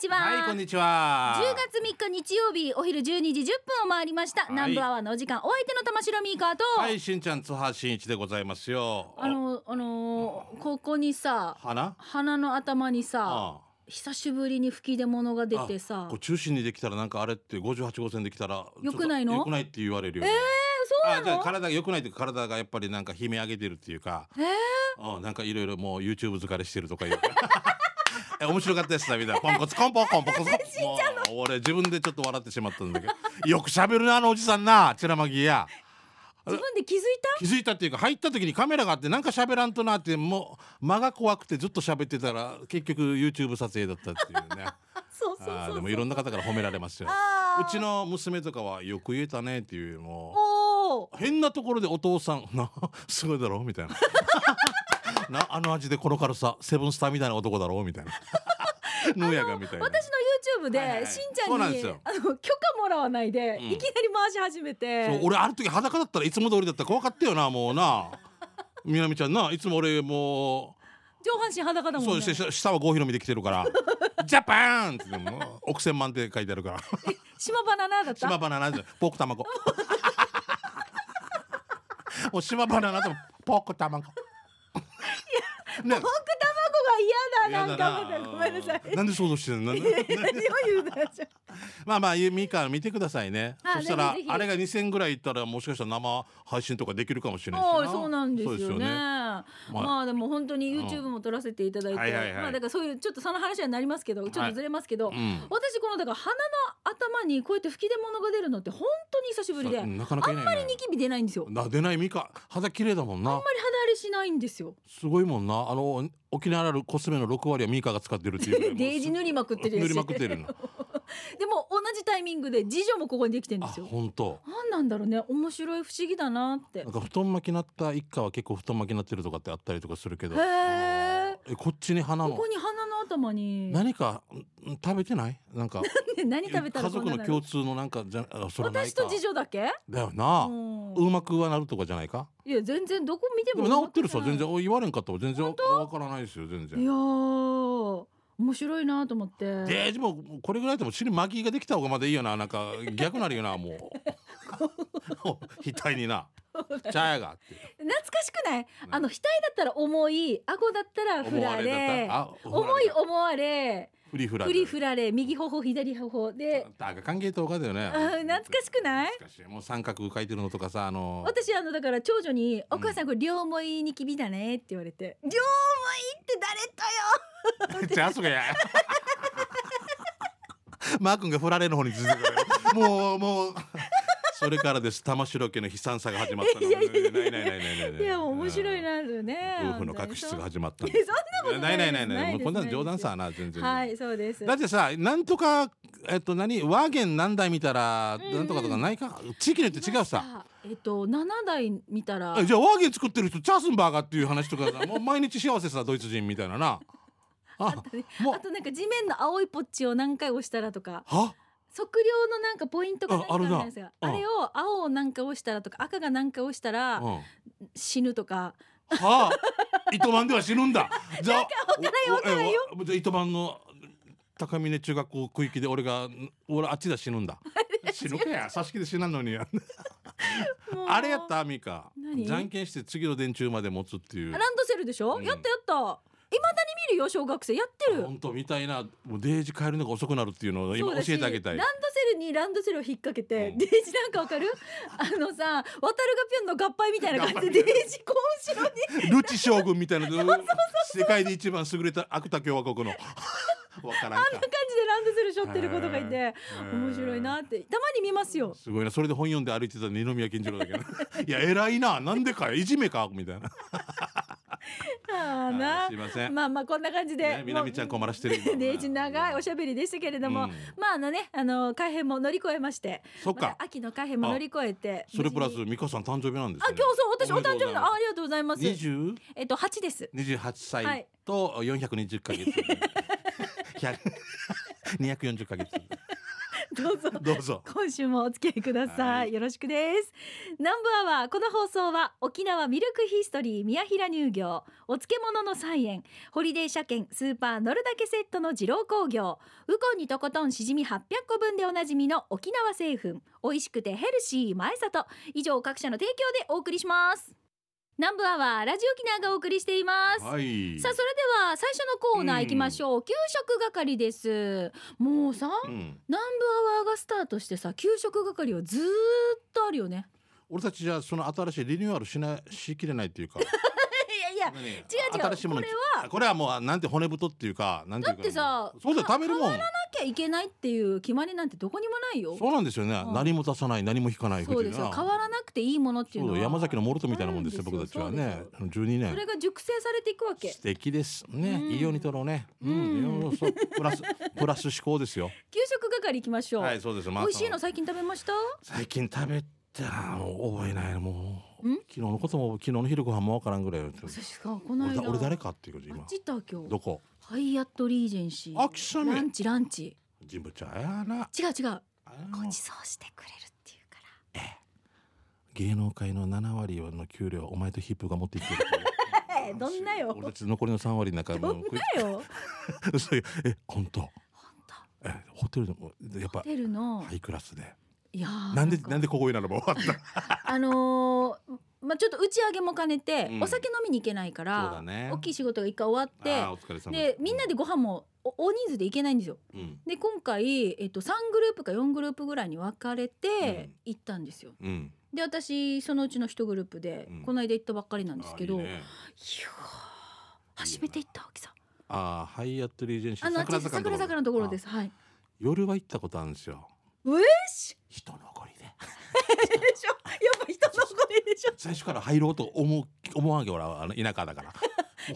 ちは。はいこんにちは。10月3日日曜日お昼12時10分を回りました、はい。南部アワーのお時間お相手の玉城ミーカーと、はいしんちゃん津波真一でございますよ。あのあのーここにさ花？鼻の頭にさあ久しぶりに吹き出物が出てあさこう中心にできたらなんかあれって58号線できたら良くないの？ちょっと良くないって言われるよね、えそうなの？あじゃあ体が良くないというか体がやっぱりなんか悲鳴上げてるっていうか。えうんなんかいろいろもう YouTube 疲れしてるとかいうえ面白かったですみたいな。ポンコツコンポコンポコツコン。もう俺自分でちょっと笑ってしまったんだけど。よく喋るなあのおじさんな。チラマギや。自分で気づいた？気づいたっていうか入った時にカメラがあってなんか喋らんとなってもう間が怖くてずっと喋ってたら結局 YouTube 撮影だったっていうね。そうそうそうそう。あーでもいろんな方から褒められますよ。うちの娘とかはよく言えたねっていうもう。変なところでお父さんな すごいだろみたいななあの味でこの軽さセブンスターみたいな男だろみたいな。がみたいな。私の YouTube で、はいはいはい。しんちゃんなんあの許可もらわないで、うん。いきなり回し始めて。そう俺ある時裸だったらいつも通りだったら怖かったよなもうな。みなみちゃんないつも俺もう。上半身裸だもんね。そう下は郷ひろみで来てるから「ジャパン!」ってもう億千万って書いてあるから。島バナナだった？島バナナでポーク卵。もう島バナナとポーク卵ね。ポーク卵が嫌だなんかまたごめんなさい。なんで想像してるの？何を言うだじゃまあまあミカ見てくださいね。あそしたらあれが2000ぐらいいったらもしかしたら生配信とかできるかもしれないそうなんですよねままあでも本当に YouTube も撮らせていただいて、はいはいはい。まあだからそういうちょっとその話にはなりますけどちょっとずれますけど、うん。私このだから鼻の頭にこうやって吹き出物が出るのって本当に久しぶりで、あんなかなかいないね。まりニキビ出ないんですよ。出ない。ミカ肌綺麗だもんな。り肌荒れしないんですよ。すごいもんな。あの沖縄にあるコスメの6割はミカが使ってるっていうデージ塗りまくってるし塗りまくってる。のでも同じタイミングで次女もここにできてるんあですよ。本当。なんなんだろうね。面白い不思議だなって。なん。か布団巻きになった一家は結構布団巻きになってるとかってあったりとかするけど。へーえこっちに花の？ここに鼻の頭に。何かん食べてない？なんか。何食べたら家族の共通のなんかじゃあそれないか。私と次女だけ？だよな、ううんまくはなるとかじゃないか？いや全然どこ見てでもも治ってるさ全然。お言われんかったわ。全然わからないですよ全いや面白いなと思って。ででもこれぐらいでも尻巻きができた方がまだいいよな。なんか逆なるよなもう。額にな茶屋がって懐かしくない？あの額だったら重い、顎だったら振られ。重い思われ、フリフラ振り振られ、右頬左頬。で、だが関係とかだよね。あ懐かしくない？懐かしい。もう三角書いてるのとかさあの私あのだから長女にお母さんこれ両思いニキビだねって言われて、両思いって誰とよ？じゃあそがや。マー君が振られる方に続くもうもうそれからです。玉城家の悲惨さが始まったの。いや面白いなるね。夫婦の確執が始まった そんなことないないないない。いもうこんな冗談さな全然。はいそうです。だってさなんとかえっと何？ワーゲン何台見たらなんとかとかないか？地域によって違うさ。えっと七台見たら。えじゃあワーゲン作ってる人チャースンバーガーっていう話とかさもう毎日幸せさドイツ人みたいなな。あとなんか地面の青いポッチを何回押したらとか。は？測量のなんかポイントがなんかああるんですがうん。あれを青を何回押したらとか赤が何回押したらうん。死ぬとか。はあ、糸満では死ぬんだ。じゃあ、糸満の高峰中学校区域で俺が俺あっちで死ぬんだ。死ぬかや、挿し木で死なんのに。あれやったミカ。何？じゃんけんして次の電柱まで持つっていう。あ。ランドセルでしょ、うん。やったやった。いまだに見るよ小学生。やってる。本当みたいな、もうデージ帰るのが遅くなるっていうのを今教えてあげたい。ラン。ドセルにランドセルを引っ掛けて、うん。デージなんかわかる？あのさ渡るがぴょんの合敗みたいな感じでデージこう後ろに。ルチ将軍みたいな。世界で一番優れたアクタ共和国の。わからんか。感じでランドセル背負ってる子とかいて面白いなって。たまに見ますよ。すごいな。それで本読んで歩いてた二宮金次郎だけど。いや偉いな。なんでか。いじめか。みたいな ああな。すいません、まあまあこんな感じで、ね、みなみちゃん困らしてる。今デ長いおしゃべりでしたけれども、うん。まああのねあの改編も乗り越えまして。そっか。秋の改編も乗り越えて。それプラス美香さん誕生日なんですね。あ今日そう私お誕生日のあおありがとうございます。めでとうございます。えっと八です。20 28はい。歳と420ヶ月、100 240ヶ月どうぞ。どうぞ。今週もお付き合いください、はい。よろしくです。南部アワーこの放送は沖縄ミルクヒストリー宮平乳業。お漬物の菜園。ホリデー車検スーパー乗るだけセットの二郎工業。ウコンにとことんしじみ800個分でおなじみの沖縄製粉。美味しくてヘルシー前里。以上各社の提供でお送りします南部アワーラジオ沖縄がお送りしています、はい。さあそれでは最初のコーナー行きましょう、給食係です。もうさ、うん、南部アワーがスタートしてさ給食係はずーっとあるよね。俺たちじゃあその新しいリニューアルしないしきれないっていうか。いやいや何違う違う。これはこれはもうなんて骨太っていうかなんていうかだってさそうだよ食べるもん。なきゃいけないっていう決まりなんてどこにもないよ。そうなんですよね、うん何も足さない何も引かないそうですよ。変わらなくていいものっていうのは山崎のモルトみたいなもんですよ。僕たちはね。12年。それが熟成されていくわけ。素敵ですね、うん。いいようにとろうね。ううん。ん、そうプラス プラス思考ですよ。給食係行きましょう、はいそうです、まあ美味しいの最近食べました？最近食べた覚えないもんう昨日のことも昨日の昼ご飯もわからんぐらいこの俺間だ俺誰かっていうこと今。あっち行った今日どこ？ハイアットリージェンシー。あ貴様ランチランチ。ジムちゃんやな。違う違う。ご馳走してくれるっていうから。芸能界の7割の給料お前とヒップが持っていってる どんなよ。俺たち残りの3割なんかもどんうなよ。そういうえ本当？本当。えホテルでもやっぱホテルの。ハイクラスでいやなんでなんでここになるの終わった。あのーまあちょっと打ち上げも兼ねて、うん。お酒飲みに行けないからだね。大きい仕事が一回終わってあーお疲れ様でみんなでご飯もお大人数で行けないんですよ。うん。で今回、えっと、3グループか4グループぐらいに分かれて行ったんですよ。うん。で私そのうちの1グループで、うん。この間行ったばっかりなんですけどあいいやー初めて行ったわけさ。あーハイアットリージェンシーあのあっち桜桜坂のところです。あはい。夜は行ったことあるんですようえし人残りででしょ。やっぱ人の声でしょ。最初から入ろうと思う思わんわけ俺はあの田舎だから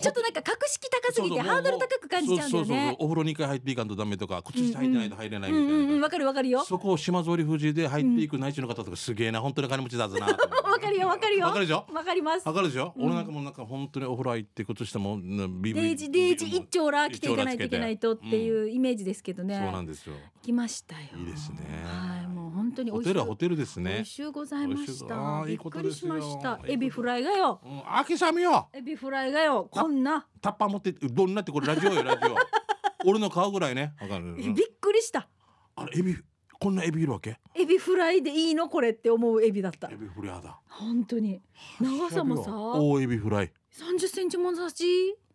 ちょっとなんか格式高すぎてハードル高く感じちゃうんだよそうそうそうね。お風呂2回入っていかんとダメとか靴下履いてないと入れないみたいな、うんうんうんわかるわかるよ。そこを島ぞり富士で入っていく内地の方とかすげえな本当に金持ちだぞなわわかるよわかるよ。わかるでしょ？わかりますわ。かるでしょ、うん俺なんかもうなんか本当にお風呂入って靴下もうんビビデイジデイジ一丁ら着ていかないといけないとっていうイメージですけどね。そうなんですよ来ましたよ。いいですねはい、もう本当に美ホ味しい。テルはホテルです美ね味しゅうございました。びっくりしました。いいエビフライがよ。うんあきさみよエビフライがよ。こんな。タッパー持ってどんなってこれラジオよラジオ 俺の顔ぐらいねわかるびっくりした。あれエビこんなエビいるわけ？エビフライでいいのこれって思うエビだったエ。ビフライだ本当に。長さもさ大エビフライ三十センチも差し。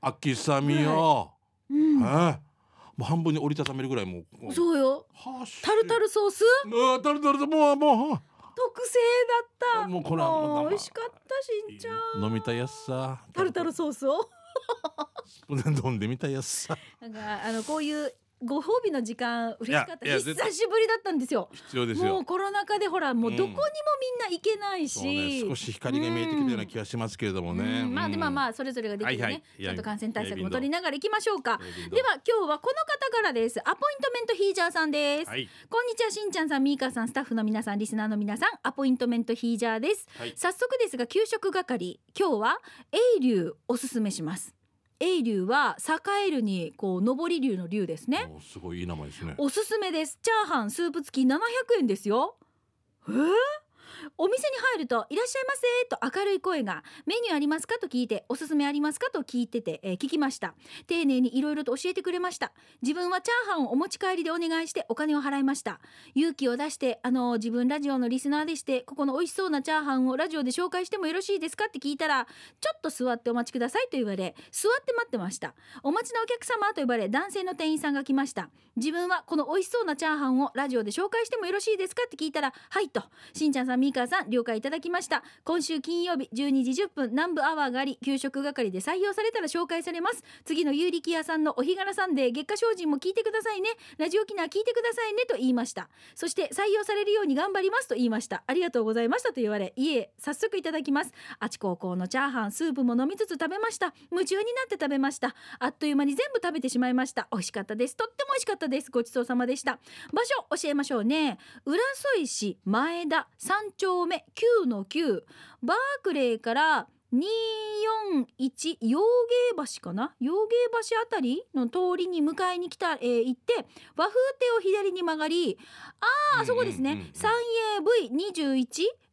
あきさみよ、うん。ええもう半分に折りたためるぐらいもうそうよ。タルタルソース？ああタルタルもうもう特製だった。もうこれは美味しかったしんちゃん。飲みたいやつさタルタルソースを。飲んでみたいやつさなんかあのこういうご褒美の時間嬉しかった。久しぶりだったんですよ。必要ですもようコロナ禍でほらもうどこにもみんな行けないそうねし、少し光が見えてきたような気がしますけれどもね、うんまあでもあまあそれぞれができるね、はいはい。ちょっと感染対策も取りながら行きましょうか。ででは今日はこの方からです。アポイントメントヒージャーさんです、はい。こんにちはしんちゃんさんみーかさんスタッフの皆さん。リスナーの皆さんアポイントメントヒージャーです。はい。早速ですが給食係今日は永竜おすすめします永竜は栄えるにこう上り竜の竜ですね。おすごいいい名前ですね。おすすめです。チャーハンスープ付き700円ですよ。えー？お店に入ると「いらっしゃいませ」と明るい声が「メニューありますか?」と聞いて「おすすめありますか?」と聞いてて、えー聞きました丁寧にいろいろと教えてくれました自分はチャーハンをお持ち帰りでお願いしてお金を払いました勇気を出してあの自分ラジオのリスナーでしてここの美味しそうなチャーハンをラジオで紹介してもよろしいですかって聞いたらちょっと座ってお待ちくださいと言われ座って待ってましたお待ちのお客様と言われ男性の店員さんが来ました自分はこの美味しそうなチャーハンをラジオで紹介してもよろしいですかって聞いたらはいとしんちゃんさんみーかさん了解いただきました。今週金曜日12時10分南部アワーがあり給食係で採用されたら紹介されます。次の有力屋さんのお日柄さんで月下精進も聞いてくださいね。ラジオ機能聞いてくださいねと言いました。そして採用されるように頑張りますと言いました。ありがとうございましたと言われいえ早速いただきます。あち高校のチャーハンスープも飲みつつ食べました。夢中になって食べました。あっという間に全部食べてしまいました。美味しかったです。とっても美味しかったです。ごちそうさまでした。場所教えましょうね。浦添市前田3丁目9の9バークレーから241洋芸橋かな？洋芸橋あたりの通りに迎えに来た、えー行って和風亭を左に曲がりあーあそこですね、うん。うんうんうん三栄 V21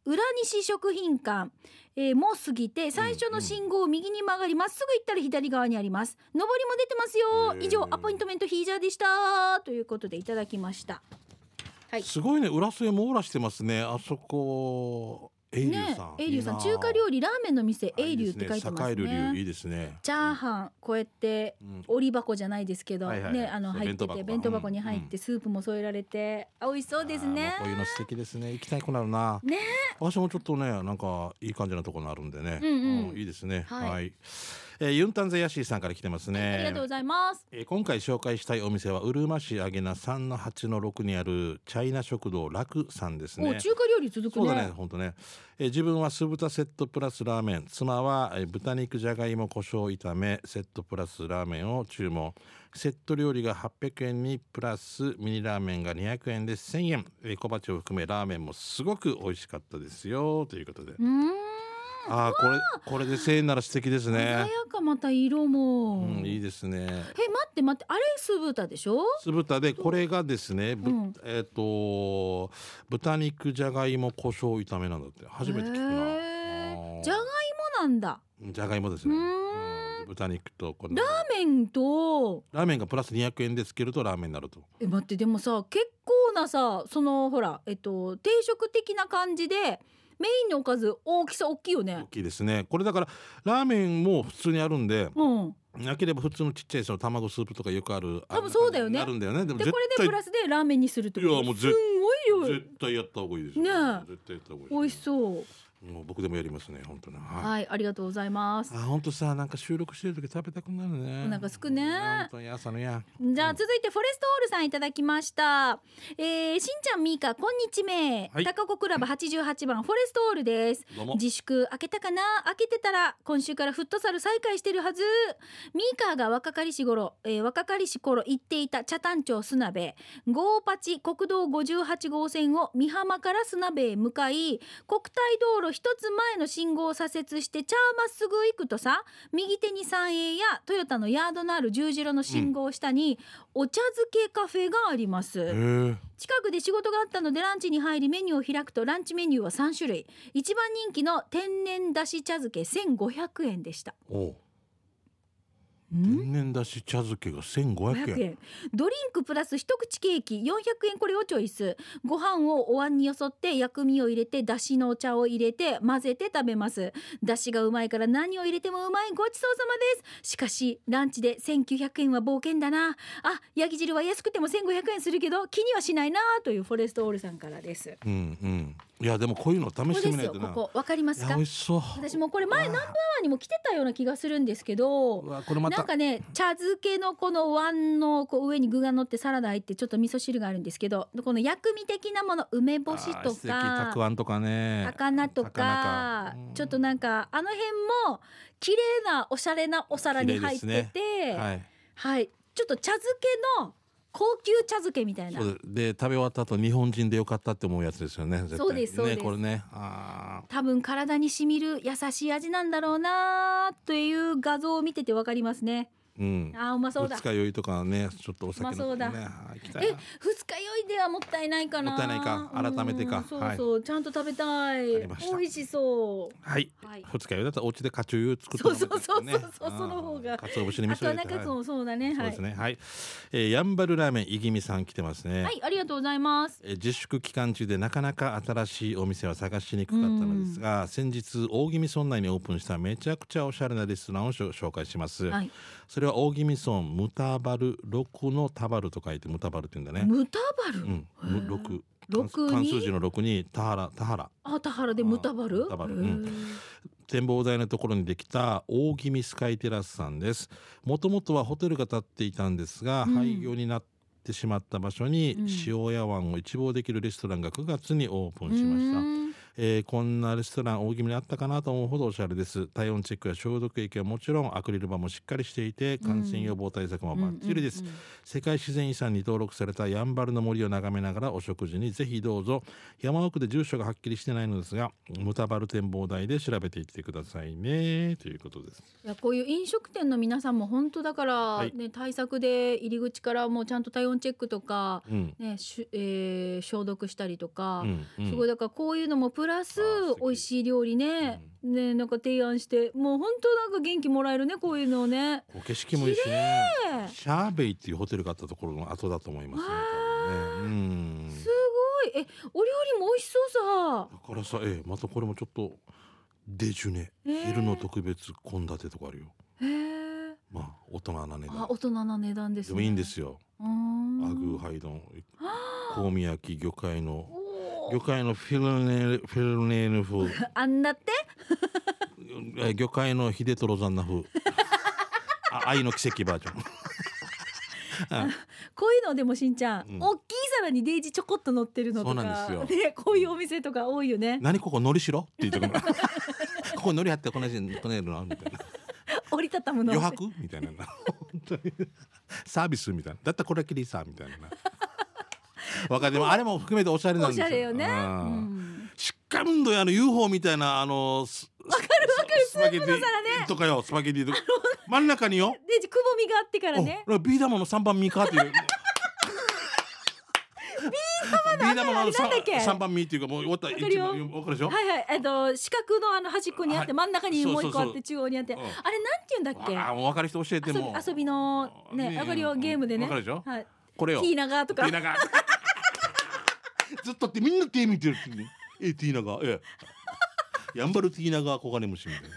浦西食品館、えーも過ぎて最初の信号を右に曲がりまっすぐ行ったら左側にあります。上りも出てますよ。以上アポイントメントヒージャーでした。ということでいただきましたはい。すごいね浦添網羅してますね。あそこエイリュウねさん、エイリュウさん。いいな。中華料理ラーメンの店あエイリュウって書いてますね。流いいですね。チャーハンこうやってうん。折り箱じゃないですけど、ねあの入ってて弁弁当当箱箱に入ってスープも添えられてあ美味しそうですね。こういうの素敵ですね。行きたくなるな。ね。私もちょっとねなんかいい感じのところあるんでね、うん。うんいいですね。はい。はい、えーユンタンゼヤシーさんから来てますね。ありがとうございます。えー今回紹介したいお店はうるま市あげな3の8の6にあるチャイナ食堂楽さんですおね中華料理続くね。そうだね本当ね、えー自分は酢豚セットプラスラーメン。妻は、えー豚肉じゃがいも胡椒炒めセットプラスラーメンを注文。セット料理が800円にプラスミニラーメンが200円で1000円、えー小鉢を含めラーメンもすごく美味しかったですよ。ということで。うーんああこれこれで1000円なら素敵です鮮やねかまた色も、うんいいですね。え待って待って。あれ酢豚でしょ？酢豚でこれがですね、ぶうん。えっ、と豚肉じゃがいも胡椒炒めなんだって。初めて聞くな。じゃがいもなんだ。じゃがいもですね豚肉とこのラーメンと？ラーメンがプラス200円でつけるとラーメンになると。え待ってでもさ結構なさそのほらえっと定食的な感じでメインのおかず大きさ大きいよ大ねきいですね。これだからラーメンも普通にあるんでうん。なければ普通のちっちゃいその卵スープとかよくある多分そうだよね。あるんだよね。でもこれで対プラスでラーメンにするってこといやもうぜすんごい量絶対やった方がいいですよ。ねえ。絶対やった方がいい美味しそうもう僕でもやりますね本当に。はい。はいありがとうございます。あ本当さなんか収録してる時食べたくなるね。お腹すくね。本当に朝のや。じゃあ続いてフォレストオールさんいただきました、えー、しんちゃんみーかこんにちめ、はい。高子クラブ88番フォレストオールです。どうも。自粛開けたかな？開けてたら今週からフットサル再開してるはず。ミーカーが若かりし頃、えー若かりし頃行っていた茶谷町砂部。ゴーパチ国道58号線を美浜から砂部へ向かい国体道路一つ前の信号を左折してチャーまっすぐ行くとさ右手に三栄やトヨタのヤードのある十字路の信号下に、お茶漬けカフェがあります、近くで仕事があったのでランチに入りメニューを開くとランチメニューは3種類。一番人気の天然だし茶漬け1500円でした天然だし茶漬けが1500 500円。円。ドリンクプラス一口ケーキ400円。これをチョイス。ご飯をお椀によそって薬味を入れてだしのお茶を入れて混ぜて食べます。だしがうまいから何を入れてもうまい。ごちそうさまです。しかしランチで1900円は冒険だな。あヤギ汁は安くても1500円するけど気にはしないなというフォレストオールさんからです。うんうんいやでもこういうの試してみないとな。こわかりますか？美味しそう。私もこれ前ナンバーワンにも来てたような気がするんですけどこれまた。なんかね茶漬けのこの碗のこう上に具が乗ってサラダ入ってちょっと味噌汁があるんですけどこの薬味的なもの梅干しとあー素敵たかくあんとかね。高菜と高かうんちょっとなんかあの辺も綺麗なおしゃれなお皿に入ってて、綺麗ですはい。はい。ちょっと茶漬けの高級茶漬けみたいな。で食べ終わった後日本人でよかったって思うやつですよね絶対。そうですそうです。ねこれね。あ多分体にしみる優しい味なんだろうなという画像を見ててわかりますね。ーうん。あーうまそうだ。二日酔いとかねちょっとお酒飲んでねうまそうだ。えな。二日酔いではもったいないかな。もったいないか。改めてか。うんそうそう、ちゃんと食べたい。美味しそう。はい。はい。二日酔いだったらお家でカチュー作ってそうそうそうそうそう。その方が。あー鰹節に味あとは噌入れてはいなんかそうそうだね。はい。そうですね。はい、えー、やんばるラーメンいぎみさん来てますね、はいありがとうございます。えー自粛期間中でなかなか新しいお店は探しにくかったのですが先日大宜味村内にオープンしためちゃくちゃおしゃれなレストランを紹介します、はい。それは大宜味村ムタバル六のタバルと書いてムタバルって言うんだね。ムタバル、うん。へー。む六。六に？漢数字の六に田原田原。あ田原でムタバル？ムタバルうん。展望台のところにできた大宜味スカイテラスさんです。もともとはホテルが建っていたんですが、うん。廃業になってしまった場所にうん。塩屋湾を一望できるレストランが9月にオープンしました、えーこんなレストラン大気味にあったかなと思うほどおしゃれです。体温チェックや消毒液はもちろんアクリル板もしっかりしていて感染予防対策もバッチリです、世界自然遺産に登録されたやんばるの森を眺めながらお食事にぜひどうぞ。山奥で住所がはっきりしてないのですがムタバル展望台で調べていってくださいね。ということです。いやこういう飲食店の皆さんも本当だから、い。ね対策で入り口からもうちゃんと体温チェックとか、うん。ねしゅえー消毒したりとか、うんうん。すごいだからこういうのもプラス美味しい料理ね、ねなんか提案して。もう本当なんか元気もらえるねこういうのをね。こう景色もいいしね。ねシャーベイっていうホテルがあったところの後だと思いますねね。うん。すごい。えお料理も美味しそうさ。だからさええまたこれもちょっとデジュネ。えー。昼の特別献立とかあるよ。へえ。まあ大人な値段。あ大人な値段ですね。でもいいんですよ。うーん。アグーハイ丼香味焼き魚介のおー魚介のフィルネフィルネーヌ風。あんなって？え魚介のヒデトロザンナ風。あ愛の奇跡バージョン。こういうのでもしんちゃん、うん。大きい皿にデイジちょこっと乗ってるのとかそうなんですね、こういうお店とか多いよね。何ここ海苔しろ？って言ってくる。ここ海苔貼ってこの人こねるのみたいな。折りたたむの余白？みたいな。本当に。サービスみたいな。だったらこれきりさみたいなわかる。でもあれも含めておしゃれなんおですよ。しゃれよね、ううん。ん、しっかりんどやあの UFO みたいなあのわかるわかる。スパゲティとかよスパゲティとか。真ん中によ。デイジくぼみがあってからね。おビー玉の三番ミカっていう。ビー玉のあのなんだっけ？三番ミっていうかもう終わった一番わかるでしょ？はいはい。えっと四角のあの端っこにあって、はい。真ん中にもう一個あって中央にあって、うんあれなんて言うんだっけ？ああもう分かる人教えてもう。遊びのねねわかるよゲームでね。わかるでしょ？はい、これよ。ティーナガーとか。ティーナガー。ずっとってみんな手見てるってね。えティーナガーええ。やんばるティーナガー小金虫みたいな。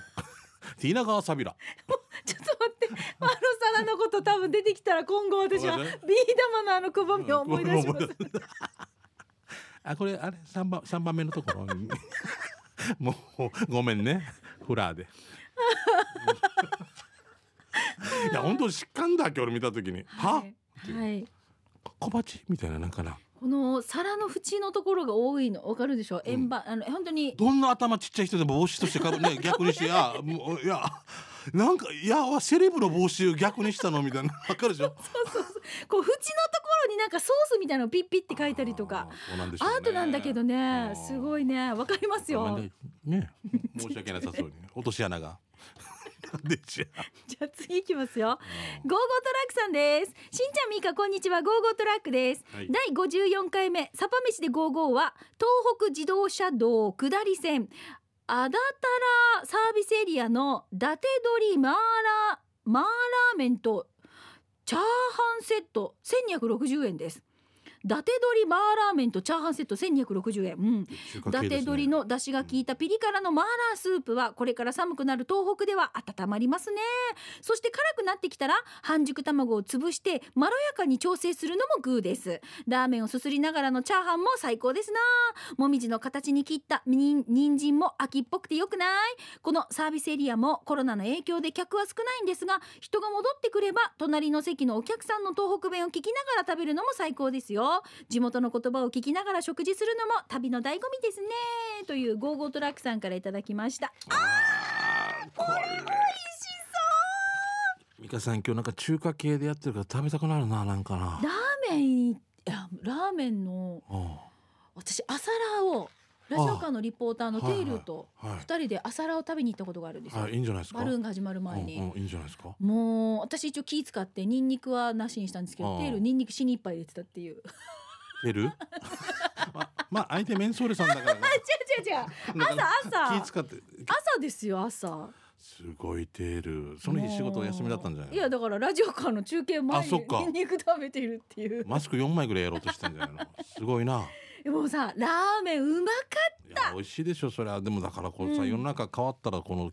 ティーナガーサビラ。ちょっと待ってあの皿のこと多分出てきたら今後私はビー玉のあのくぼみを思い出します。あこれあれ三番三番目のところ？に もうごめんね。フラーで。いや本当しっかんだっけ俺見た時に。は、はい、はい。小鉢？みたいななんかなこの皿の縁のところが多いのわかるでしょ？円盤、あの本当に。どんな頭ちっちゃい人でも帽子としてかぶね逆にしていやもういやなんかいやセレブの帽子を逆にしたのみたいなわかるでしょ？こう縁のところになんかソースみたいなのピッピッって書いたりとか。ね。アートなんだけどね。すごいね。わかりますよ。ね。ね。申し訳なさそうに。落とし穴がでじゃあ。じゃあ次いきますよ。ゴーゴートラックさんです。しんちゃんみーかこんにちは。ゴーゴートラックです、はい。第54回目。サパ飯でゴーゴーは東北自動車道下り線。アダタラサービスエリアの伊達鶏マーラマーラーメンとチャーハンセット。1260円です伊達鶏マーラーメンとチャーハンセット1260円。うん。伊達鶏の出汁が効いたピリ辛のマーラースープはこれから寒くなる東北では温まりますね。そして辛くなってきたら半熟卵を潰してまろやかに調整するのもグーです。ラーメンをすすりながらのチャーハンも最高ですな。もみじの形に切ったにん人参も秋っぽくてよくない。このサービスエリアもコロナの影響で客は少ないんですが人が戻ってくれば隣の席のお客さんの東北弁を聞きながら食べるのも最高ですよ地元の言葉を聞きながら食事するのも旅の醍醐味ですねというゴーゴートラックさんからいただきました。あーこれ美味しそう。美香さん今日なんか中華系でやってるから食べたくなるななんかな。ラーメンいやラーメンのうん私朝ラーをラジオカーのリポーターのテイルとはい。二人で朝ラーを食べに行ったことがあるんですよ、はいいいんじゃないですか？バルーンが始まる前に、うんうんいいんじゃないですか？もう私一応気使ってニンニクはなしにしたんですけどテールニンニク死にいっぱい入れてたっていう。違う出るままあ相手メンソーレさんだからね 違う違うだから朝朝。気使って。朝ですよ朝。すごいテール。その日仕事お休みだったんじゃないいやだからラジオカーの中継前にニンニク食べてるっていう。マスク4枚ぐらいやろうとしたんじゃないの？すごいなもうさラーメンうまかっいや美味しいでしょそれは。でもだからこうさ、うん。世の中変わったらこの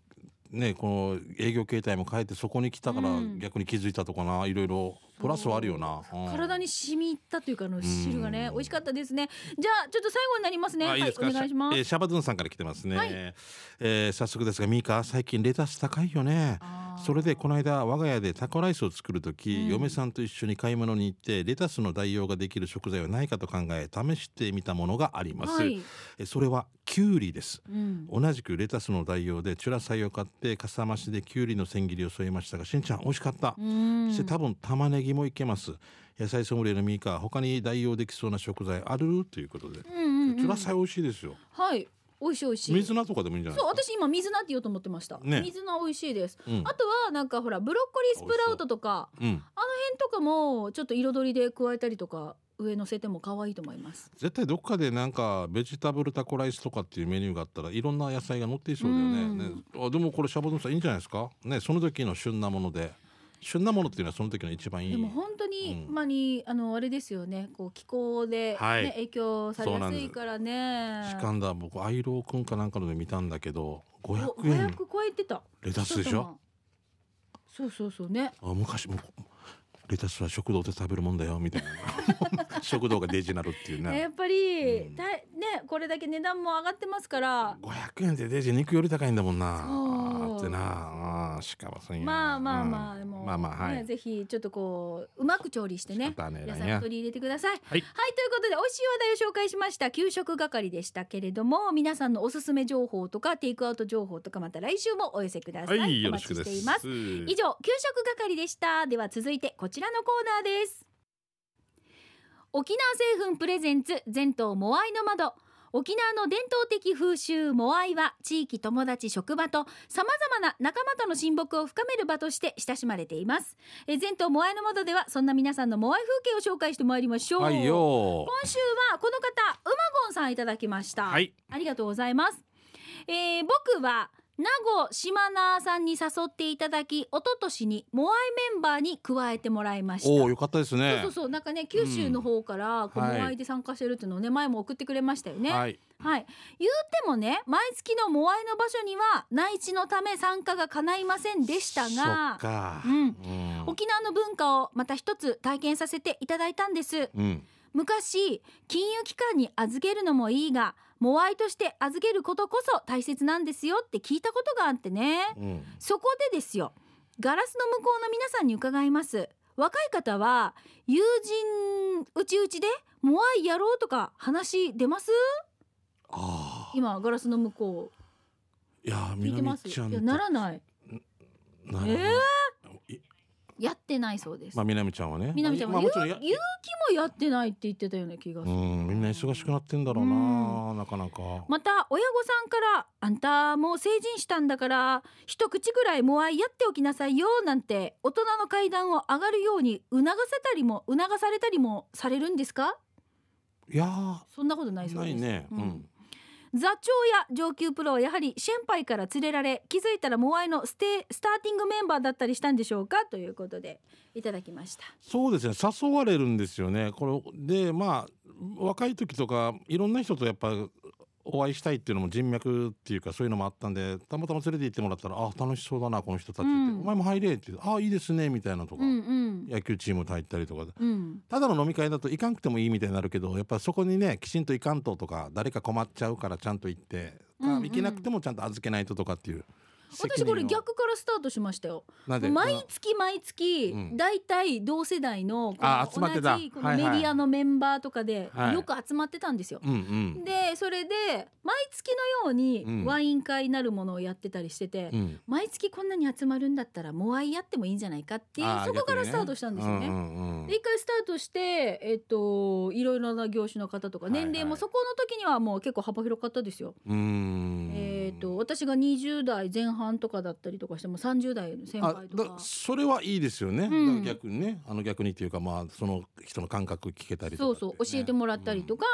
ねこの営業形態も変えてそこに来たからうん。逆に気づいたとかないろいろプラスはあるよな、う。ん。体に染み入ったというかあの汁がねうん。美味しかったですね。じゃあちょっと最後になりますね。はいお願いします、えーシャバドゥンさんから来てますね、はい。えー早速ですがミーカ最近レタス高いよね。それでこの間我が家でタコライスを作る時、うん。嫁さんと一緒に買い物に行ってレタスの代用ができる食材はないかと考え試してみたものがあります、はい、えそれはキュウリです。うん、同じくレタスの代用でチュラサイを買ってかさ増しでキュウリの千切りを添えましたがしんちゃん美味しかった、うん。そして多分玉ねぎもいけます。野菜ソムリエのミーカ他に代用できそうな食材ある？ということで、うんうんうんチュラサイ美味しいですよ。はい。美味しい美味しい。水菜とかでもいいんじゃないそう私今水菜って言おうと思ってました、ね。水菜美味しいです、うん。あとはなんかほらブロッコリースプラウトとかう。ん、あの辺とかもちょっと彩りで加えたりとか上乗せても可愛いと思います。絶対どっかでなんかベジタブルタコライスとかっていうメニューがあったらいろんな野菜が乗っていそうだよね,、うんねあでもこれシャボドンさんいいんじゃないですかねその時の旬なもので旬なものっていうのはその時の一番いい。でも本当に、うん。まにあのあれですよね。こう気候で、ねはい。影響されやすいからね。しかんだ僕アイローくんかなんかので見たんだけどお500円500超えてた。レタスでしょ？そうそうそうね。あ昔もうレタスは食堂で食べるもんだよみたいな。食堂がデジになるっていうね。やっぱり、うんねこれだけ値段も上がってますから。500円でデジ肉より高いんだもんな。ってな。あしかもそういう。まあまあまあ、うん。でも、まあまあはい。ね、ぜひちょっとこううまく調理してね野菜を取り入れてください。はい。はいということで美味しい話題を紹介しました。給食係でしたけれども皆さんのおすすめ情報とかテイクアウト情報とかまた来週もお寄せください。はいよろしくです。以上給食係でした。では続いてこちらのコーナーです沖縄製粉プレゼンツ全島モアイの窓。沖縄の伝統的風習モアイは地域友達職場とさまざまな仲間との親睦を深める場として親しまれています。えー全島モアイの窓ではそんな皆さんのモアイ風景を紹介してまいりましょう、はいよ。今週はこの方うまごんさんいただきました、はい。ありがとうございます。えー僕は名護島名さんに誘っていただき、一昨年にモアイメンバーに加えてもらいました。おおよかったですね。そうそうそうなんかね九州の方からこう、はいモアイで参加してるっていうのをね前も送ってくれましたよね。はい、はい。言うてもね毎月のモアイの場所には内地のため参加が叶いませんでしたそがうん、うん。沖縄の文化をまた一つ体験させていただいたんです。うん。昔金融機関に預けるのもいいがモアイとして預けることこそ大切なんですよって聞いたことがあってね。うん。そこでですよガラスの向こうの皆さんに伺います。若い方は友人うちうちでモアイやろうとか話出ます？今ガラスの向こいやう聞いてます？いやならない。なるほどいやってないそうです、まあ南ちゃんはね。南ちゃんは。まあもちろもやってないって言ってたような気がすうる、んみんな忙しくなってんだろうななかなかまた親御さんか。ら「あんたもう成人したんだから一口ぐらいモアイやっておきなさいよ」なんて。大人の階段を上がるように促せたりも促されたりもされるんですか？いやそんなことないーそうです。ないね。ううんん座長や上級プロはやはりシェンパイから連れられ気づいたらモアイのステスターティングメンバーだったりしたんでしょうか？ということでいただきました。そうですね。誘われるんですよね。これでまあ若い時とかいろんな人とやっぱお会いしたいっていうのも人脈っていうかそういうのもあったんでたまたま連れて行ってもらったら「あ楽しそうだなこの人たち」って「うん。お前も入れ」って言って「あいいですね」みたいなとか、うんうん。野球チームと入ったりとか。でうん。ただの飲み会だと行かんくてもいいみたいになるけどやっぱそこにねきちんと行かんととか誰か困っちゃうからちゃんと行って、うんうん。行けなくてもちゃんと預けないととかっていう私これ逆からスタートしましたよ。毎月毎月うん。だいたい同世代のこの同じこのメディアのメンバーとかではい。よく集まってたんですよ。でそれで毎月のようにうん。ワイン会なるものをやってたりしてて、うん。毎月こんなに集まるんだったらモアイやってもいいんじゃないかっていうそこからスタートしたんですよね。うんうんうん。で一回スタートして、えっと、いろいろな業種の方とか年齢もそこの時にはもう結構幅広かったですよ。えっと私が20代前半とかだったりとかしても30代の先あ輩とか。だ。それはいいですよね、うん。逆にねあの逆にっていうかまあその人の感覚聞けたりとかそうそう教えてもらったりとか、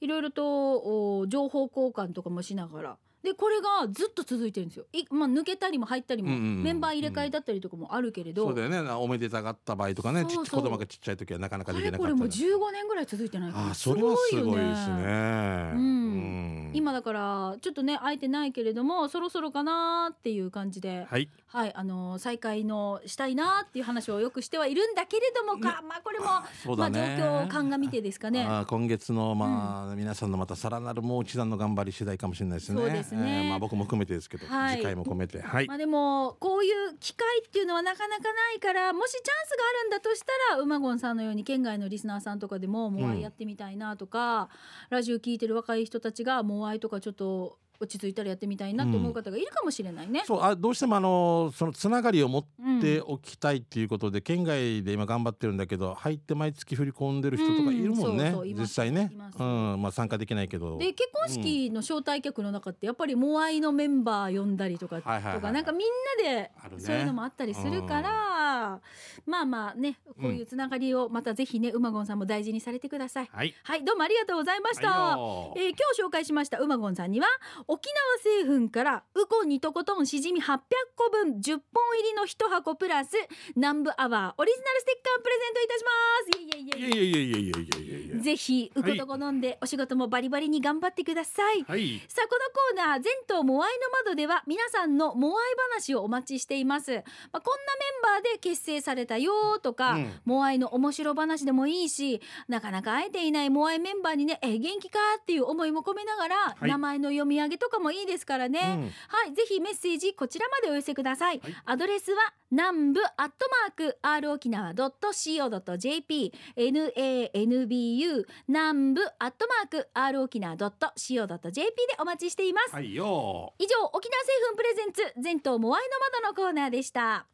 いろいろとお情報交換とかもしながら。でこれがずっと続いてるんですよ。い、まあ、抜けたりも入ったりも、うんうんうんメンバー入れ替えだったりとかもあるけれど、そうだよね。おめでたがった場合とかねそうそう。子供がちっちゃい時はなかなかこできなかったれこれもうね15年ぐらい続いてないかなあーそれはすごいですね。うん。うん今だからちょっとね空いてないけれどもそろそろかなっていう感じではい。はいあの再開のしたいなっていう話をよくしてはいるんだけれどもか、まあこれもまあ状況を鑑みてですかね。今月のまあ、皆さんのまたさらなるもう一段の頑張り次第かもしれないですね。そうですね。えーまあ僕も含めてですけど、はい。次回も込めて、はい。まあでもこういう機会っていうのはなかなかないからもしチャンスがあるんだとしたらうまごんさんのように県外のリスナーさんとかでもモアイやってみたいなとか、ラジオ聞いてる若い人たちがモアイとかちょっと落ち着いたらやってみたいなと思う方がいるかもしれないね。そうあどうしてもあのそのつながりを持っうんておきたいっていうことで、県外で今頑張ってるんだけど入って毎月振り込んでる人とかいるもんね、うんそうそう実際ね。うんまあ参加できないけど。で結婚式の招待客の中ってやっぱりモアイのメンバー呼んだりとか,、とかなんかみんなでそういうのもあったりするから、まあまあねこういうつながりをまたぜひねうまごんさんも大事にされてください。はい。はいどうもありがとうございました。えー今日紹介しましたうまごんさんには沖縄製粉からウコンにとことんしじみ800個分10本入りの1箱プラス南部アワーオリジナルステッカープレゼントいたします。いやいやいやいやいやいやいやぜひウコとこ飲んで、お仕事もバリバリに頑張ってください、はい、さあこのコーナー全島モアイの窓では皆さんのモアイ話をお待ちしています、まあ、こんなメンバーで結成されたよとか、うん、モアイの面白話でもいいしなかなか会えていないモアイメンバーにねえ元気かっていう思いも込めながら、はい、名前の読み上げとかもいいですからね、うん。はいぜひメッセージこちらまでお寄せください、はい。アドレスは南部アットマーク r 沖縄 .co.jp nanbu 南部アットマーク r 沖縄 .co.jp でお待ちしています、はいよ以上沖縄製粉プレゼンツ全島モアイの窓のコーナーでした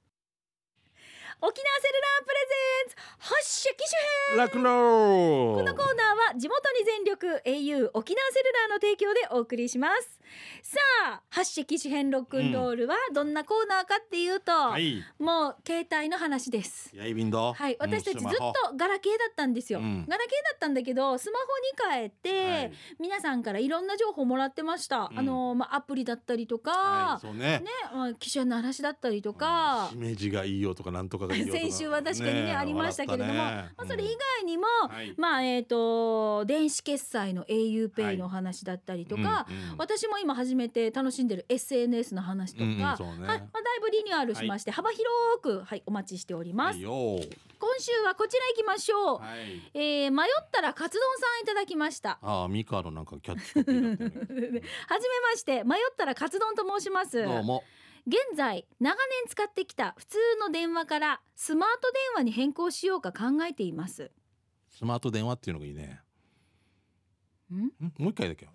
沖縄セルラープレゼンツ発射機種編。このコーナーは地元に全力 au 沖縄セルラーの提供でお送りします。さあ発射機種編ロックンロールはどんなコーナーかっていうと、はい。もう携帯の話です。はい、私たちずっとガラケーだったんですよ、うん。ガラケーだったんだけどスマホに変えて、はい。皆さんからいろんな情報もらってました、うん。あのまあアプリだったりとか、はいね。ね、まあ機種の話だったりとか、しめじがいいよとかなんとかか先週は確かにねありましたけれどもまあ、それ以外にも、外まあえっ、と電子決済の auPay の話だったりとか、私も今初めて楽しんでる SNS の話とか、はいまあ、だいぶリニューアルしまして、幅広く、はい、お待ちしております、今週はこちら行きましょう、はい。えー迷ったらカツ丼さんいただきました。ああミカのなんかキャッチコピーだったね。はじめまして迷ったらカツ丼と申します。どうも現在長年使ってきた普通の電話からスマート電話に変更しようか考えています。スマート電話っていうのがいいね。ん？ん？もう一回だけ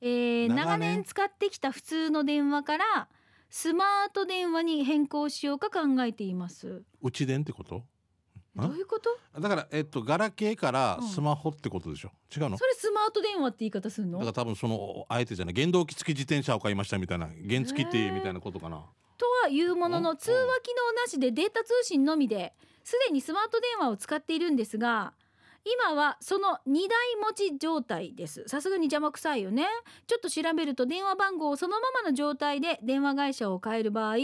えー長長年年使ってきた普通の電話からスマート電話に変更しようか考えています。うち電ってこと？どういうこと？だからえっとガラケーからうん。スマホってことでしょ、違うの？それスマート電話って言い方するの？だから多分そのあえてじゃない原動機付き自転車を買いましたみたいな原付ってみたいなことかな。とはいうものうん。の通話機能なしでデータ通信のみですでにスマート電話を使っているんですが今はその2台持ち状態です。さすがに邪魔くさいよね。ちょっと調べると電話番号をそのままの状態で電話会社を変える場合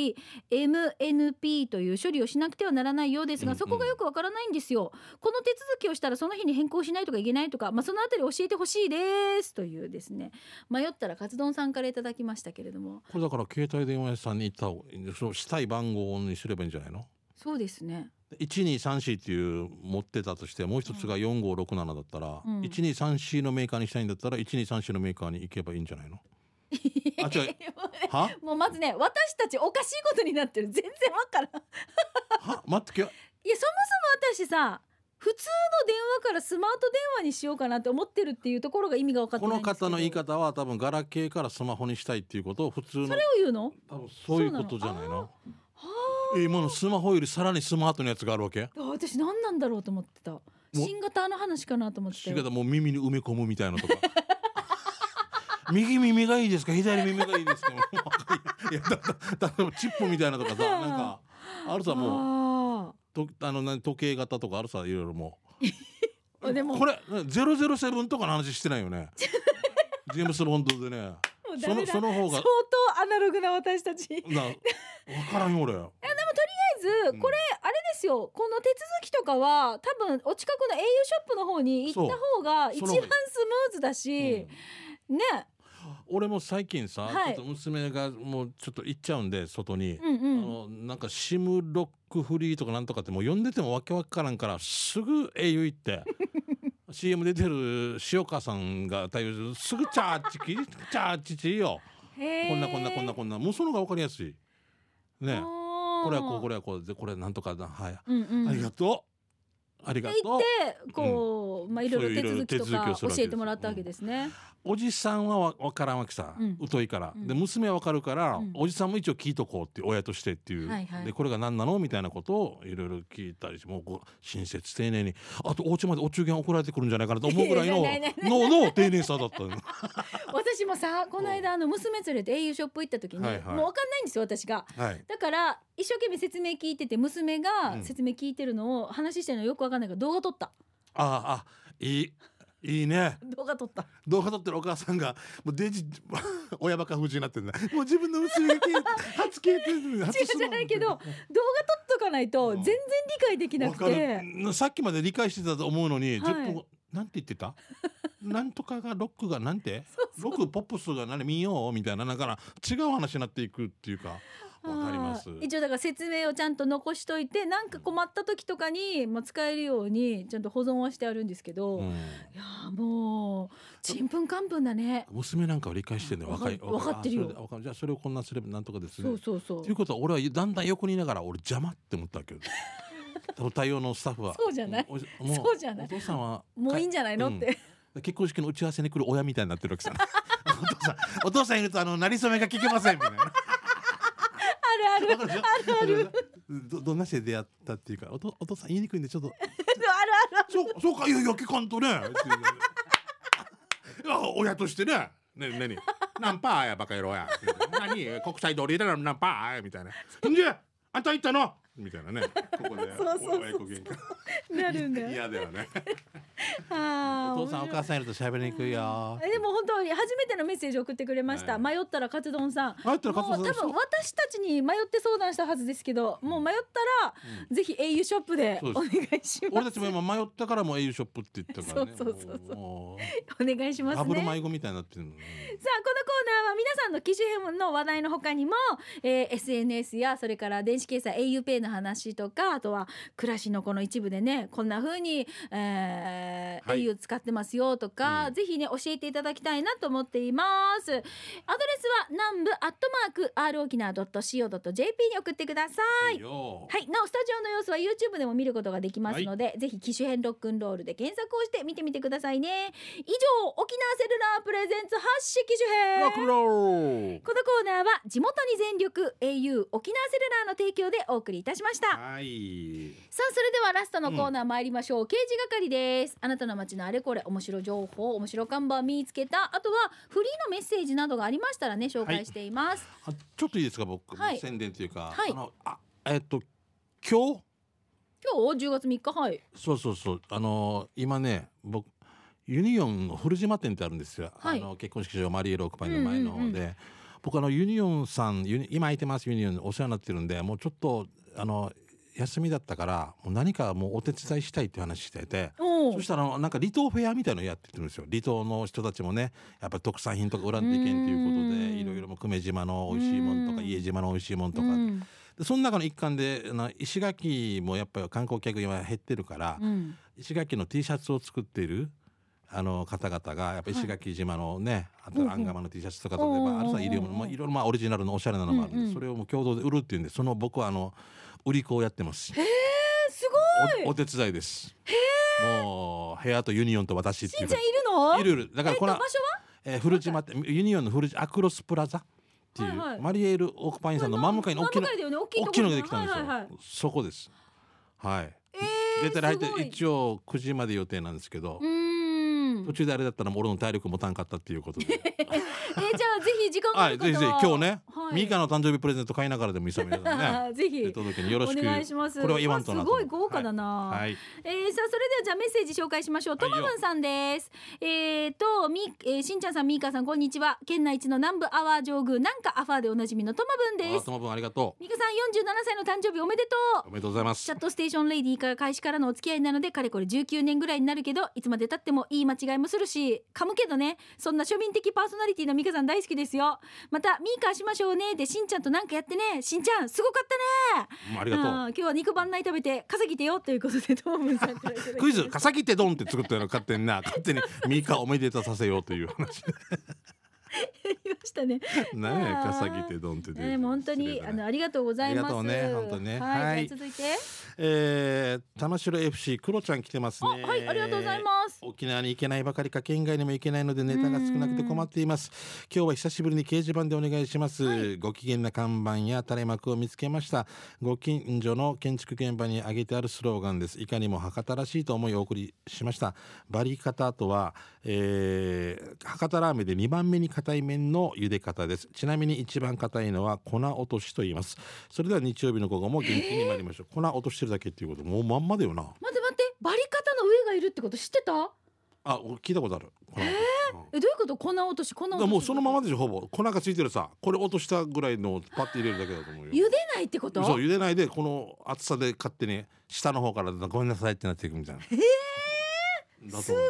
MNP という処理をしなくてはならないようですが、そこがよくわからないんですよ。この手続きをしたらその日に変更しないとかいけないとか、まあ、そのあたり教えてほしいですというですね。迷ったらカツ丼さんからいただきましたけれども。これだから携帯電話屋さんに行った方がいいそうしたい番号にすればいいんじゃないの？そうですね1234っていう持ってたとしてもう一つが4567だったら、うん。1234のメーカーにしたいんだったら1234のメーカーに行けばいいんじゃないの？あ違う。は？もうまずね私たちおかしいことになってる。全然わからん。いは？待ってけやそもそも私さ普通の電話からスマート電話にしようかなって思ってるっていうところが意味が分かってこのないんですけど。方の言い方は多分ガラケーからスマホにしたいっていうことを普通のそれを言うの？多分そういうことじゃないの？今のスマホよりさらにスマートなやつがあるわけ？あ私何なんだろうと思ってた。新型の話かなと思って。たよしかももう耳に埋め込むみたいなとか。右耳がいいですか？左耳がいいですか？い。いやだだ例えばチップみたいなとかさなんかあるさもう。あとあの何時計型とかあるさいろいろもう。あでも。これ007とかの話してないよね？ジェームス・ボンドでね。そのその方が相当アナログな私たち。分からんよ俺ずこれあれですよ。この手続きとかは多分お近くの au ショップの方に行った方が一番スムーズだしうん。ね。俺も最近さ、はい。ちょっと娘がもうちょっと行っちゃうんで外に、うんうん。あのなんかシムロックフリーとかなんとかってもう読んでてもわけわからんからすぐ au 行って。CM 出てる塩川さんが対応するすぐチャーチキチャーチチよ。こんなこんなこんなこんな。もうその方がわかりやすい。ねこれはこうこれはこうでこれなんとかだはい、うんうん。ありがとうありがで行っとうてこう、まあいろいろ手続きとか教えてもらったわけですね。おじさんはわわからんわけさ、うん。疎いから、うん。で娘はわかるから、うん。おじさんも一応聞いとこうって親としてっていう、はいはい。でこれが何なのみたいなことをいろいろ聞いたりしてもうこう親切丁寧にあとお家までお中元送られてくるんじゃないかなと思うぐらいののの丁寧さだったの。私もさこの間あの娘連れて au ショップ行った時に、はいはい。もうわかんないんですよ私が。はい。だから一生懸命説明聞いてて娘がうん。説明聞いてるのを話してるのよくわかんないから動画撮った。ああいいいいね。動画撮った。動画撮ってるお母さんがもうデジ 親バカ風になってんだ。もう自分の娘が聞いて 初聞いてる。初違うじゃないけど動画撮っとかないとうん。全然理解できなくて。る。さっきまで理解してたと思うのに、はい。10分後なんて言ってた？なんとかがロックがなんて？ロックポップスが何？見よう？みたいな。だから違う話になっていくっていうかわかります。一応だから説明をちゃんと残しといてなんか困った時とかに、まあ、使えるようにちゃんと保存はしてあるんですけど、いうん。やーもうちんぷんかんぷんだね。娘なんかは理解してんだよ。わか若いわかってるよ。じゃあそれをこんなすればなんとかですねそうそうそう。ということは俺はだんだん横にいながら俺邪魔って思ったわけよ。多分対応のスタッフは。そうじゃない？そうじゃない？お父さんはもういいんじゃないのうん。って、結婚式の打ち合わせに来る親みたいになってるわけさ お父さんお父さんいるとあのなりそめが聞けませんみたいな。あるある。わかるあるあどどんなして出会ったっていうかおとお父さん言いにくいんでちょっと。あるある。そうそうかいやいや聞かんとね。いや親としてね。ねねにナンパーやバカ野郎や。何？国際通りでナンパーやみたいな。んであんた行ったの？みたいなね。ここでそうそうそう。親子喧嘩。なるんだ。よ嫌だよねあーお父さんお母さんいると喋りにくいよ。えでも本当に初めてのメッセージ送ってくれました、はい迷ったらカツ丼さん。迷ったらカツ丼もう多分私たちに迷って相談したはずですけどもう迷ったら、ぜひ au ショップでそうお願いします。俺たちも今迷ったからもう au ショップって言ったからね。そうそうそうそう。もお願いしますうダブルね迷子みたいになってるのねさあこのコーナーは皆さんの機種編の話題の他にも、えー SNS やそれから電子決済 auPay の話とかあとは暮らしのこの一部でねこんな風に、えーはい。au 使ってますよとか、うん。ぜひね教えていただきたいなと思っています。アドレスは南部アットマーク r 沖縄 .co.jp に送ってください。よ。はい、なおスタジオの様子は YouTube でも見ることができますので、ぜひ機種編ロックンロールで検索をして見てみてくださいね。以上沖縄セルラープレゼンツ発信機種編。ロックンロール。このコーナーは地元に全力 au 沖縄セルラーの提供でお送りいたしました。はい。さあそれではラストのコーナー参りましょう、刑事係です。あなたの街のあれこれ面白情報面白看板見つけた。あとはフリーのメッセージなどがありましたらね紹介しています、あちょっといいですか僕、はい。宣伝というか、はい。あのあえっと今日？今日？10月3日？はい。そうそうそう。あの今ね僕ユニオンの古島店ってあるんですよ、はい。あの結婚式場マリエロークパイの前の方で、うんうんうん僕あのユニオンさん今空いてますユニオンお世話になってるんでもうちょっとあの休みだったからもう何かもうお手伝いしたいっていう話してておそしたらなんか離島フェアみたいのやってるんですよ。離島の人たちもねやっぱり特産品とか売らんといけんということでうん。いろいろ久米島の美味しいもんとかうん。家島の美味しいもんとか、うん。でその中の一環であの石垣もやっぱり観光客今減ってるから、うん。石垣の T シャツを作っているあの方々がやっぱ石垣島のね、あほうほうとアンガマの T シャツとか例えばあるさいろいろまあいろいろまあオリジナルのおしゃれなのもあるんで、それをもう共同で売るっていうんでその僕はあの売り子をやってます。えー、すごい。おお手伝いです。もう部屋とユニオンと私っていうか。しんちゃんいるの？いるいる。だからこのえっと、場所は？えー古島ってユニオンの古島アクロスプラザっていう、はいはい。マリエールオークパインさんの真向かいに大きな真向かいね。大きいの。ができたんですよ、はいはいはい。そこです。はい。えー、出てる入って一応9時まで予定なんですけど、うん途中であれだったらもう俺の体力持たんかったっていうことで。えーじゃあぜひ時間があは。いぜる方はひぜひ今日ね、はい。ミカの誕生日プレゼント買いながらでもいいさ皆さんね ぜひお届けによろしく。お願いします。これは言わんとなわすごい豪華だな、はい、えー、さあそれではじゃあメッセージ紹介しましょう。とはい。よまぶんさんです。えーとみ、えー、しんちゃんさんみーかさんこんにちは。県内一の南部アワー上宮なんかアファーでおなじみのとまぶんです。あともぶんありがとみーかさん47歳の誕生日おめでとう。うお。めでとうございます。チャットステーションレイディーから開始からのお付き合いなのでかれこれ19年ぐらいになるけどいつまでたってもいい間違いもするし噛むけどねそんな庶民的パーソナリティのミカさん大好きですよ。またミーカーしましょうねでしんちゃんとなんかやってねしんちゃんすごかったね。うんありがとう。うん今日は肉番内食べて稼ぎてよということでトームンさんクイズ「かさきってドン」って作ったの勝手にな勝手にミカおめでとうさせようという話やりましたね。何やかさきってドンってえー、もう本当にあのありがとうございます。ありがとうね本当にね。はい、は続いて。えー、玉城 FC クロちゃん来てますあねはいありがとうございます。沖縄に行けないばかりか県外にも行けないのでネタが少なくて困っています。今日は久しぶりに掲示板でお願いします、ご機嫌な看板や垂れ幕を見つけました。ご近所の建築現場に挙げてあるスローガンです。いかにも博多らしいと思いお送りしました。バリカタとは、えー博多ラーメンで2番目に硬い麺の茹で方です。ちなみに一番硬いのは粉落としと言います。それでは日曜日の午後も元気に参りましょう、粉落としてるだけっていうこともうまんまだよな。待って待ってバリカタの上がいるってこと知ってた？あ聞いたことある。粉落とし。うんえどういうこと？粉落とし粉落としもうそのままでしょほぼ。粉がついてるさ。これ落としたぐらいのパッて入れるだけだと思うよ。茹でないってこと？そう茹でないでこの厚さで勝手に下の方からごめんなさいってなっていくみたいな。えだとすごい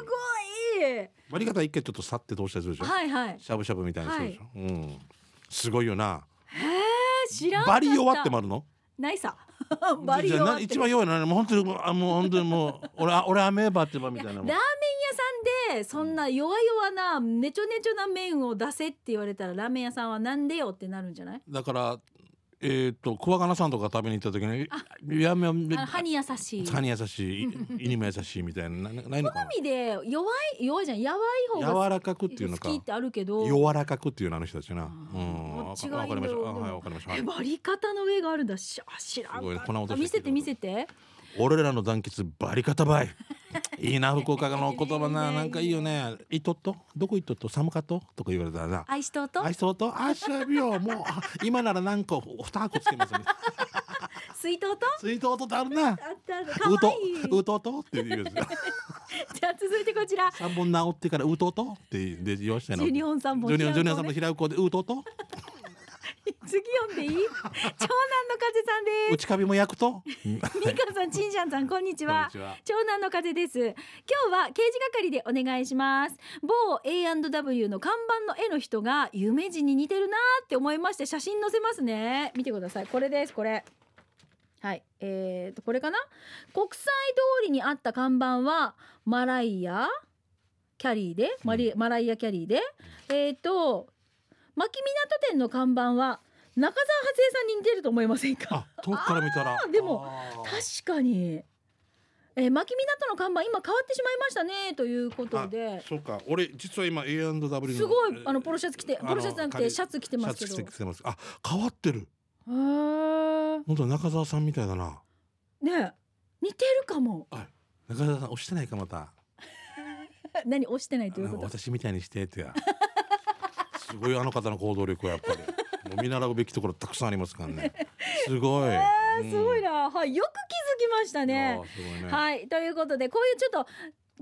思う割り方一回ちょっとさって通したりするでしょ、はいはい。しゃぶしゃぶみたいにするでしょ、うん。すごいよな。へえ知らんかった。バリ弱ってもあるの？ないさバリじゃあな弱って一番弱いのはもう本当にあもう本当にもう俺あ 俺アメーバってばみたいなもん。ラーメン屋さんでそんな弱々なねちょねちょな麺を出せって言われたらラーメン屋さんはなんでよってなるんじゃない？だからえっ、と桑名さんとか食べに行った時にいやめあ歯に優しい。歯に優しいい胃にも優しいみたいななないのかな？好みで弱い弱いじゃん。やわい方が柔らかくっていうのか。好きってあるけど。柔らかくっていうのあの人たちな。うあん。わどっちかわかりました。はいわかりました。はい。えバリ方の上があるんだ。しあ知らんかった。見せて見せて。俺らの団結バリカタバイ。いいな福岡の言葉な。なんかいいよね。いとっと？どこいっとっと？寒かと？とか言われたらな。愛しとうと？あいそうと？あしゃびよもうあ今なら何個二箱つけますね。水筒と？スイート音ってあるな。あったあったかわうといい。うとうとって言う。じゃあ続いてこちら。三本直ってからうとうとってで言わしたの。十二本三本ジュニオンジュニオンさんねと平子でうとうと？次読んでいい？長男の風さんです内カビも焼くと？みかさん、ちんちゃんさん、こんにちは。こんにちは長男の風です。今日は刑事係でお願いします。某 A&W の看板の絵の人が有名人に似てるなーって思いまして写真載せますね。見てください。これです。これ。はい。えーと、これかな？国際通りにあった看板はマライアキャリーで、マリマライアキャリーで、えーと、牧港店の看板は中澤初江さんに似てると思いませんか？あ遠くから見たら。でも確かに。えー、牧港の看板今変わってしまいましたねということで。そうか。俺実は今 A&W のすごいあのポロシャツ着てポロシャツじゃなくて仮シャツ着てますけど。シャツ着てます。あ変わってる。へー。本当中澤さんみたいだな。ねえ似てるかも。中澤さん押してないかまた。何押してないということ？私みたいにしてってやすごいあの方の行動力はやっぱり。もう見習うべきところたくさんありますからね。すごい、えー、すごいな。な、はいよく気づきましたね。いね。はいということでこういうちょっと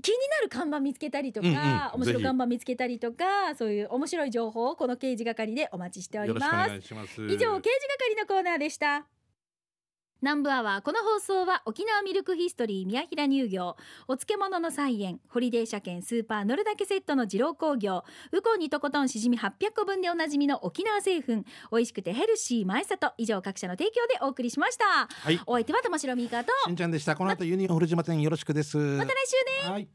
気になる看板見つけたりとか、うんうん。面白い看板見つけたりとかそういう面白い情報をこの刑事係でお待ちしておりよろしくおます願いします。以上刑事係のコーナーでした南部アワーこの放送は沖縄ミルクヒストリー宮平乳業お漬物の菜園ホリデー車検スーパー乗るだけセットの二郎工業ウコンにとことんしじみ800個分でおなじみの沖縄製粉美味しくてヘルシー前里以上各社の提供でお送りしました。はい。お相手は玉城ミーカーとしんちゃんでした。この後ユニオン古島店よろしくです。また来週ね。はい